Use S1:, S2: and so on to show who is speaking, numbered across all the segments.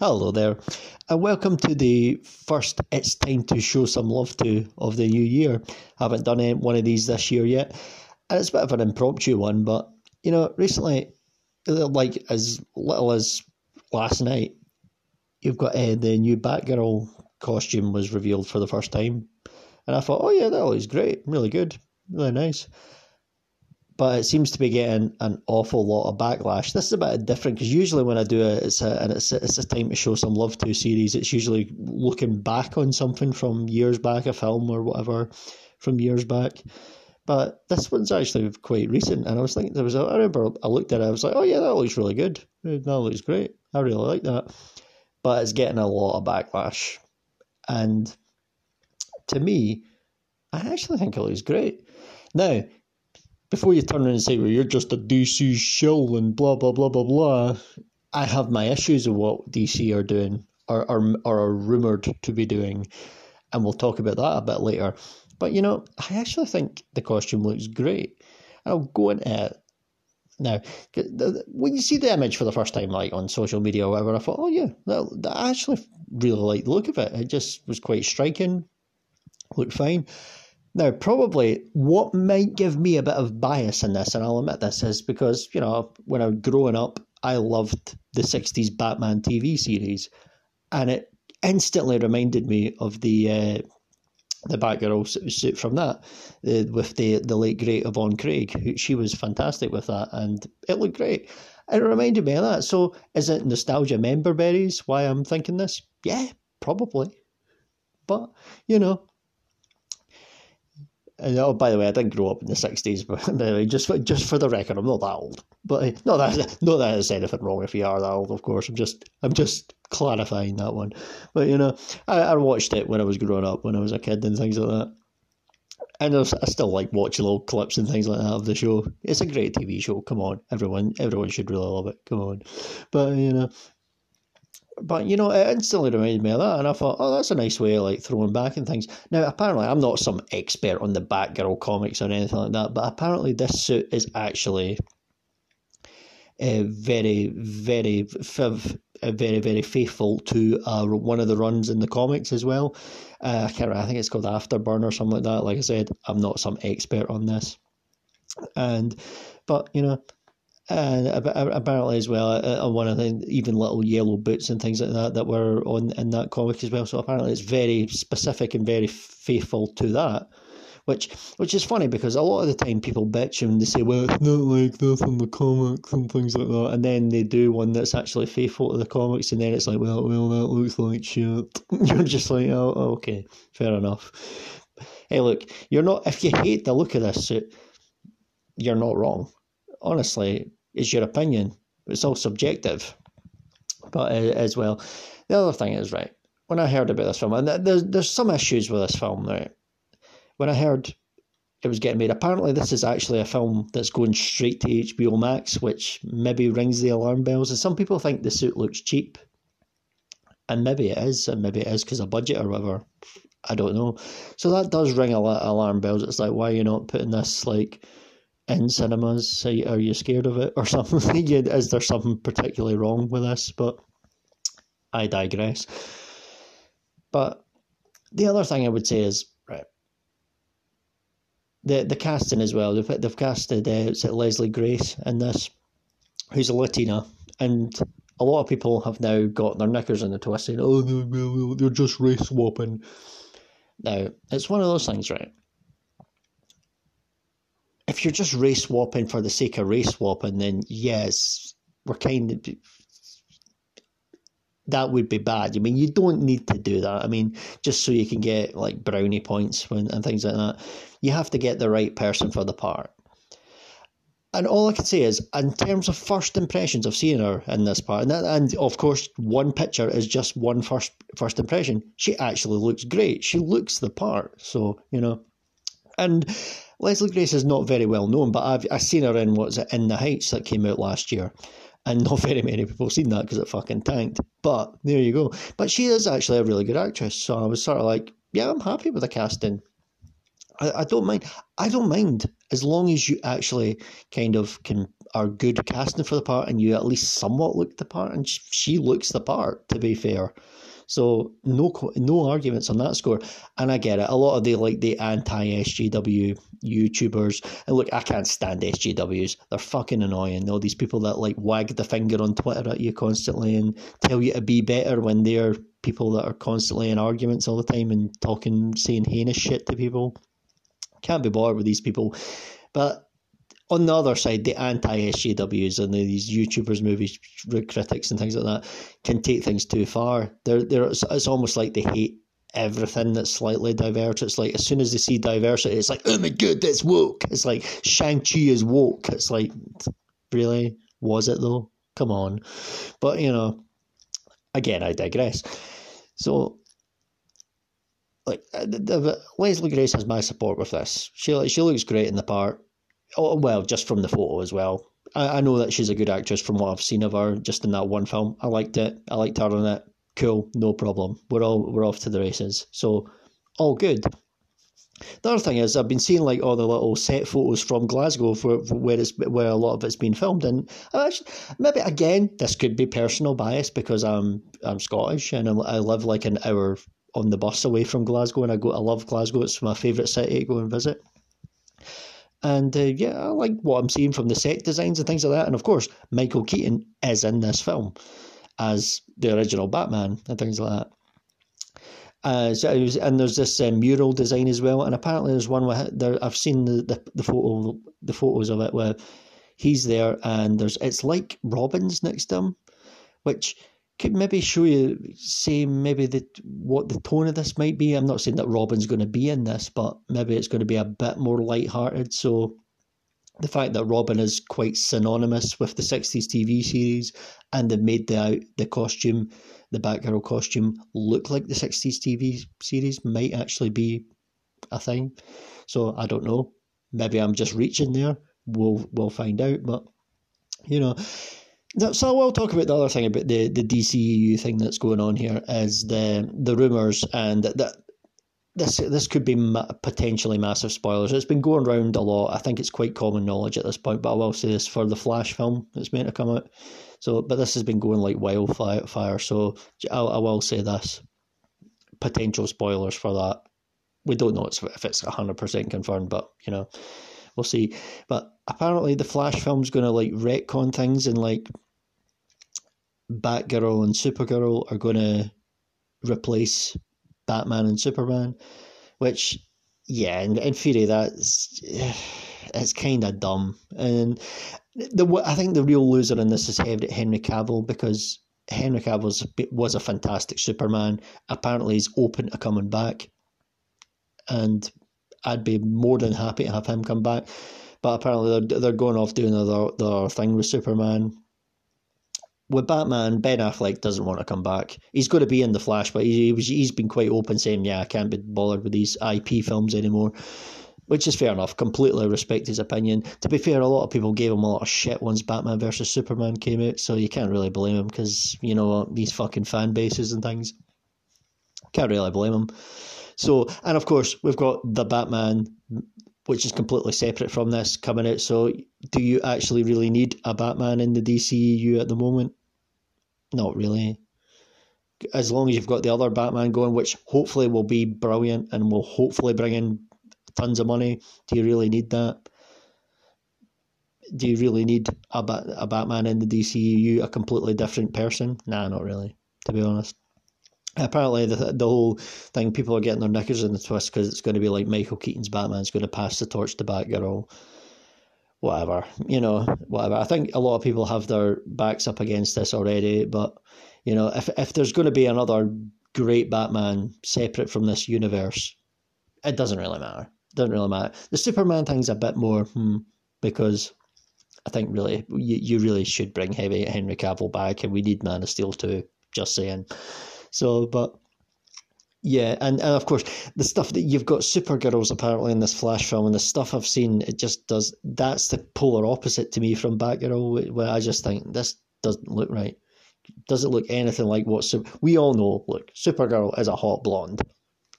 S1: Hello there, and welcome to the first It's Time to Show Some Love to of the new year. I Haven't done any, one of these this year yet, and it's a bit of an impromptu one, but you know, recently, like as little as last night, you've got uh, the new Batgirl costume was revealed for the first time, and I thought, oh yeah, that looks great, really good, really nice but it seems to be getting an awful lot of backlash. This is a bit different because usually when I do it, it's a, and it's a, it's a time to show some love to a series. It's usually looking back on something from years back, a film or whatever from years back. But this one's actually quite recent, and I was thinking there was. A, I remember I looked at it, I was like, oh yeah, that looks really good. That looks great. I really like that. But it's getting a lot of backlash, and to me, I actually think it looks great. Now, before you turn around and say, well, you're just a DC shill and blah, blah, blah, blah, blah, I have my issues with what DC are doing or, or, or are rumoured to be doing. And we'll talk about that a bit later. But, you know, I actually think the costume looks great. I'll go into it now. When you see the image for the first time, like on social media or whatever, I thought, oh, yeah, that, I actually really like the look of it. It just was quite striking, looked fine. Now, probably what might give me a bit of bias in this, and I'll admit this, is because, you know, when I was growing up, I loved the 60s Batman TV series, and it instantly reminded me of the uh, the Batgirl suit from that, uh, with the, the late great Yvonne Craig. Who, she was fantastic with that, and it looked great. It reminded me of that. So, is it nostalgia member berries? Why I'm thinking this? Yeah, probably. But you know, and, oh, by the way, I didn't grow up in the sixties, but anyway, just for, just for the record, I'm not that old. But uh, not that not that there's anything wrong if you are that old. Of course, I'm just I'm just clarifying that one. But you know, I, I watched it when I was growing up, when I was a kid, and things like that. And I still like watching little clips and things like that of the show. It's a great TV show. Come on, everyone, everyone should really love it. Come on, but you know, but you know, it instantly reminded me of that, and I thought, oh, that's a nice way of like throwing back and things. Now, apparently, I'm not some expert on the Batgirl comics or anything like that, but apparently, this suit is actually uh, very, very, f- very, very faithful to uh, one of the runs in the comics as well. Uh, I can't. Remember, I think it's called Afterburn or something like that. Like I said, I'm not some expert on this, and but you know, and apparently as well, uh, uh, one of the even little yellow boots and things like that that were on in that comic as well. So apparently it's very specific and very faithful to that, which which is funny because a lot of the time people bitch and they say, well, it's not like this in the comics and things like that, and then they do one that's actually faithful to the comics, and then it's like, well, well, that looks like shit. You're just like, oh, okay, fair enough. Hey, look, you're not if you hate the look of this suit, you're not wrong honestly, is your opinion. It's all subjective. But uh, as well, the other thing is right. When I heard about this film, and there's there's some issues with this film, right? When I heard it was getting made, apparently this is actually a film that's going straight to HBO Max, which maybe rings the alarm bells. And some people think the suit looks cheap, and maybe it is, and maybe it is because of budget or whatever. I don't know. So that does ring a lot of alarm bells. It's like why are you not putting this like in cinemas? say, Are you scared of it or something? Is there something particularly wrong with this? But I digress. But the other thing I would say is right. The the casting as well. They've they've casted uh, Leslie Grace in this, who's a Latina, and a lot of people have now got their knickers in the twist saying, "Oh, they're just race swapping." Now it's one of those things, right? If you're just race swapping for the sake of race swapping, then yes, we're kind of that would be bad. I mean, you don't need to do that. I mean, just so you can get like brownie points when, and things like that, you have to get the right person for the part. And all I can say is, in terms of first impressions of seeing her in this part, and, that, and of course, one picture is just one first first impression. She actually looks great. She looks the part. So you know, and Leslie Grace is not very well known, but I've I've seen her in what's it In the Heights that came out last year, and not very many people seen that because it fucking tanked. But there you go. But she is actually a really good actress, so I was sort of like, yeah, I'm happy with the casting. I, I don't mind. I don't mind as long as you actually kind of can are good casting for the part, and you at least somewhat look the part, and she looks the part. To be fair, so no no arguments on that score. And I get it. A lot of the like the anti SJW YouTubers. And look, I can't stand SJWs. They're fucking annoying. All these people that like wag the finger on Twitter at you constantly and tell you to be better when they're people that are constantly in arguments all the time and talking, saying heinous shit to people. Can't be bothered with these people. But on the other side, the anti SJWs and these YouTubers, movie critics, and things like that can take things too far. They're, they're, it's, almost like they hate everything that's slightly diverse. It's like as soon as they see diversity, it's like, oh my god, that's woke. It's like Shang-Chi is woke. It's like, really? Was it though? Come on. But, you know, again, I digress. So, like, uh, Leslie Grace has my support with this. She, she looks great in the part Oh, oh, well, just from the photo as well. I, I know that she's a good actress from what I've seen of her just in that one film. I liked it. I liked her in it. Cool, no problem. We're all we're off to the races. So all good. The other thing is, I've been seeing like all the little set photos from Glasgow for, for where it's where a lot of it's been filmed, and actually maybe again this could be personal bias because I'm I'm Scottish and I'm, i live like an hour on the bus away from Glasgow, and I go I love Glasgow. It's my favourite city to go and visit. And uh, yeah, I like what I'm seeing from the set designs and things like that. And of course, Michael Keaton is in this film as the original Batman and things like that. Uh, so was, and there's this uh, mural design as well, and apparently there's one where there, I've seen the, the, the photo the photos of it where he's there and there's it's like Robin's next to him, which could maybe show you, say maybe the what the tone of this might be. I'm not saying that Robin's going to be in this, but maybe it's going to be a bit more light-hearted. So the fact that Robin is quite synonymous with the '60s TV series, and they made the the costume, the Batgirl costume, look like the '60s TV series might actually be a thing. So I don't know. Maybe I'm just reaching there. We'll we'll find out. But you know, so I will talk about the other thing about the, the DCEU thing that's going on here is the the rumors and that this this could be ma- potentially massive spoilers. It's been going around a lot. I think it's quite common knowledge at this point, but I will say this for the Flash film that's meant to come out. So, but this has been going like wildfire. So I, I will say this: potential spoilers for that. We don't know if it's hundred percent confirmed, but you know, we'll see. But apparently, the Flash film's going to like retcon things and like Batgirl and Supergirl are going to replace Batman and Superman, which, yeah, in, in theory, that's it's kind of dumb. And the I think the real loser in this is Henry Cavill because Henry Cavill was a fantastic Superman. Apparently, he's open to coming back, and I'd be more than happy to have him come back. But apparently they're they're going off doing their their thing with Superman. With Batman, Ben Affleck doesn't want to come back. He's going to be in the Flash, but he, he he's been quite open, saying, "Yeah, I can't be bothered with these IP films anymore." which is fair enough. Completely respect his opinion. To be fair, a lot of people gave him a lot of shit once Batman versus Superman came out, so you can't really blame him because you know these fucking fan bases and things. Can't really blame him. So, and of course, we've got the Batman, which is completely separate from this coming out. So, do you actually really need a Batman in the DCEU at the moment? Not really. As long as you've got the other Batman going, which hopefully will be brilliant and will hopefully bring in tons of money, do you really need that? Do you really need a, a Batman in the DCEU, a completely different person? Nah, not really, to be honest apparently the the whole thing people are getting their knickers in the twist because it's going to be like Michael Keaton's Batman's going to pass the torch to Batgirl. Whatever, you know, whatever. I think a lot of people have their backs up against this already, but you know, if if there's going to be another great Batman separate from this universe, it doesn't really matter. Doesn't really matter. The Superman thing's a bit more hmm, because I think really you, you really should bring heavy Henry Cavill back, and we need Man of Steel too. Just saying. So, but yeah, and, and of course the stuff that you've got Supergirls apparently in this Flash film, and the stuff I've seen, it just does. That's the polar opposite to me from Batgirl, where I just think this doesn't look right. Doesn't look anything like what we all know. Look, Supergirl is a hot blonde.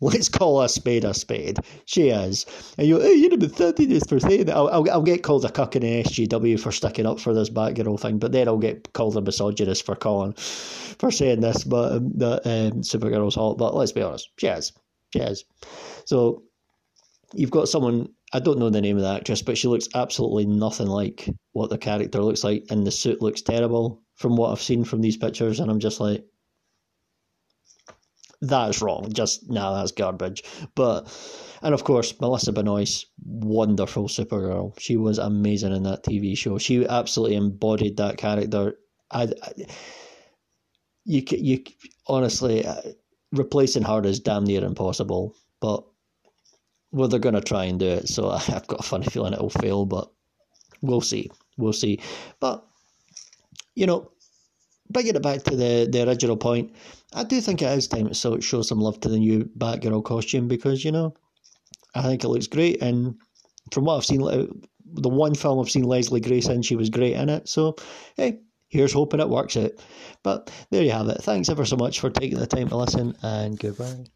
S1: Let's call a spade a spade. She is. And you, hey, you're about 30 days for saying that. I'll, I'll, I'll, get called a cuck in the SJW for sticking up for this Batgirl thing, but then I'll get called a misogynist for calling, for saying this, but um, that um, Supergirl's hot. But let's be honest, she is. She is. So you've got someone, I don't know the name of the actress, but she looks absolutely nothing like what the character looks like, and the suit looks terrible from what I've seen from these pictures, and I'm just like, that's wrong. Just no, that's garbage. But and of course, Melissa Benoist, wonderful Supergirl. She was amazing in that TV show. She absolutely embodied that character. I, I you you honestly uh, replacing her is damn near impossible. But well, they're going to try and do it. So I've got a funny feeling it'll fail, but we'll see. We'll see. But you know, bringing it back to the, the original point, I do think it is time to show some love to the new Batgirl costume because, you know, I think it looks great. And from what I've seen, uh, the one film I've seen Leslie Grace in, she was great in it. So, hey, here's hoping it works out. But there you have it. Thanks ever so much for taking the time to listen, and goodbye.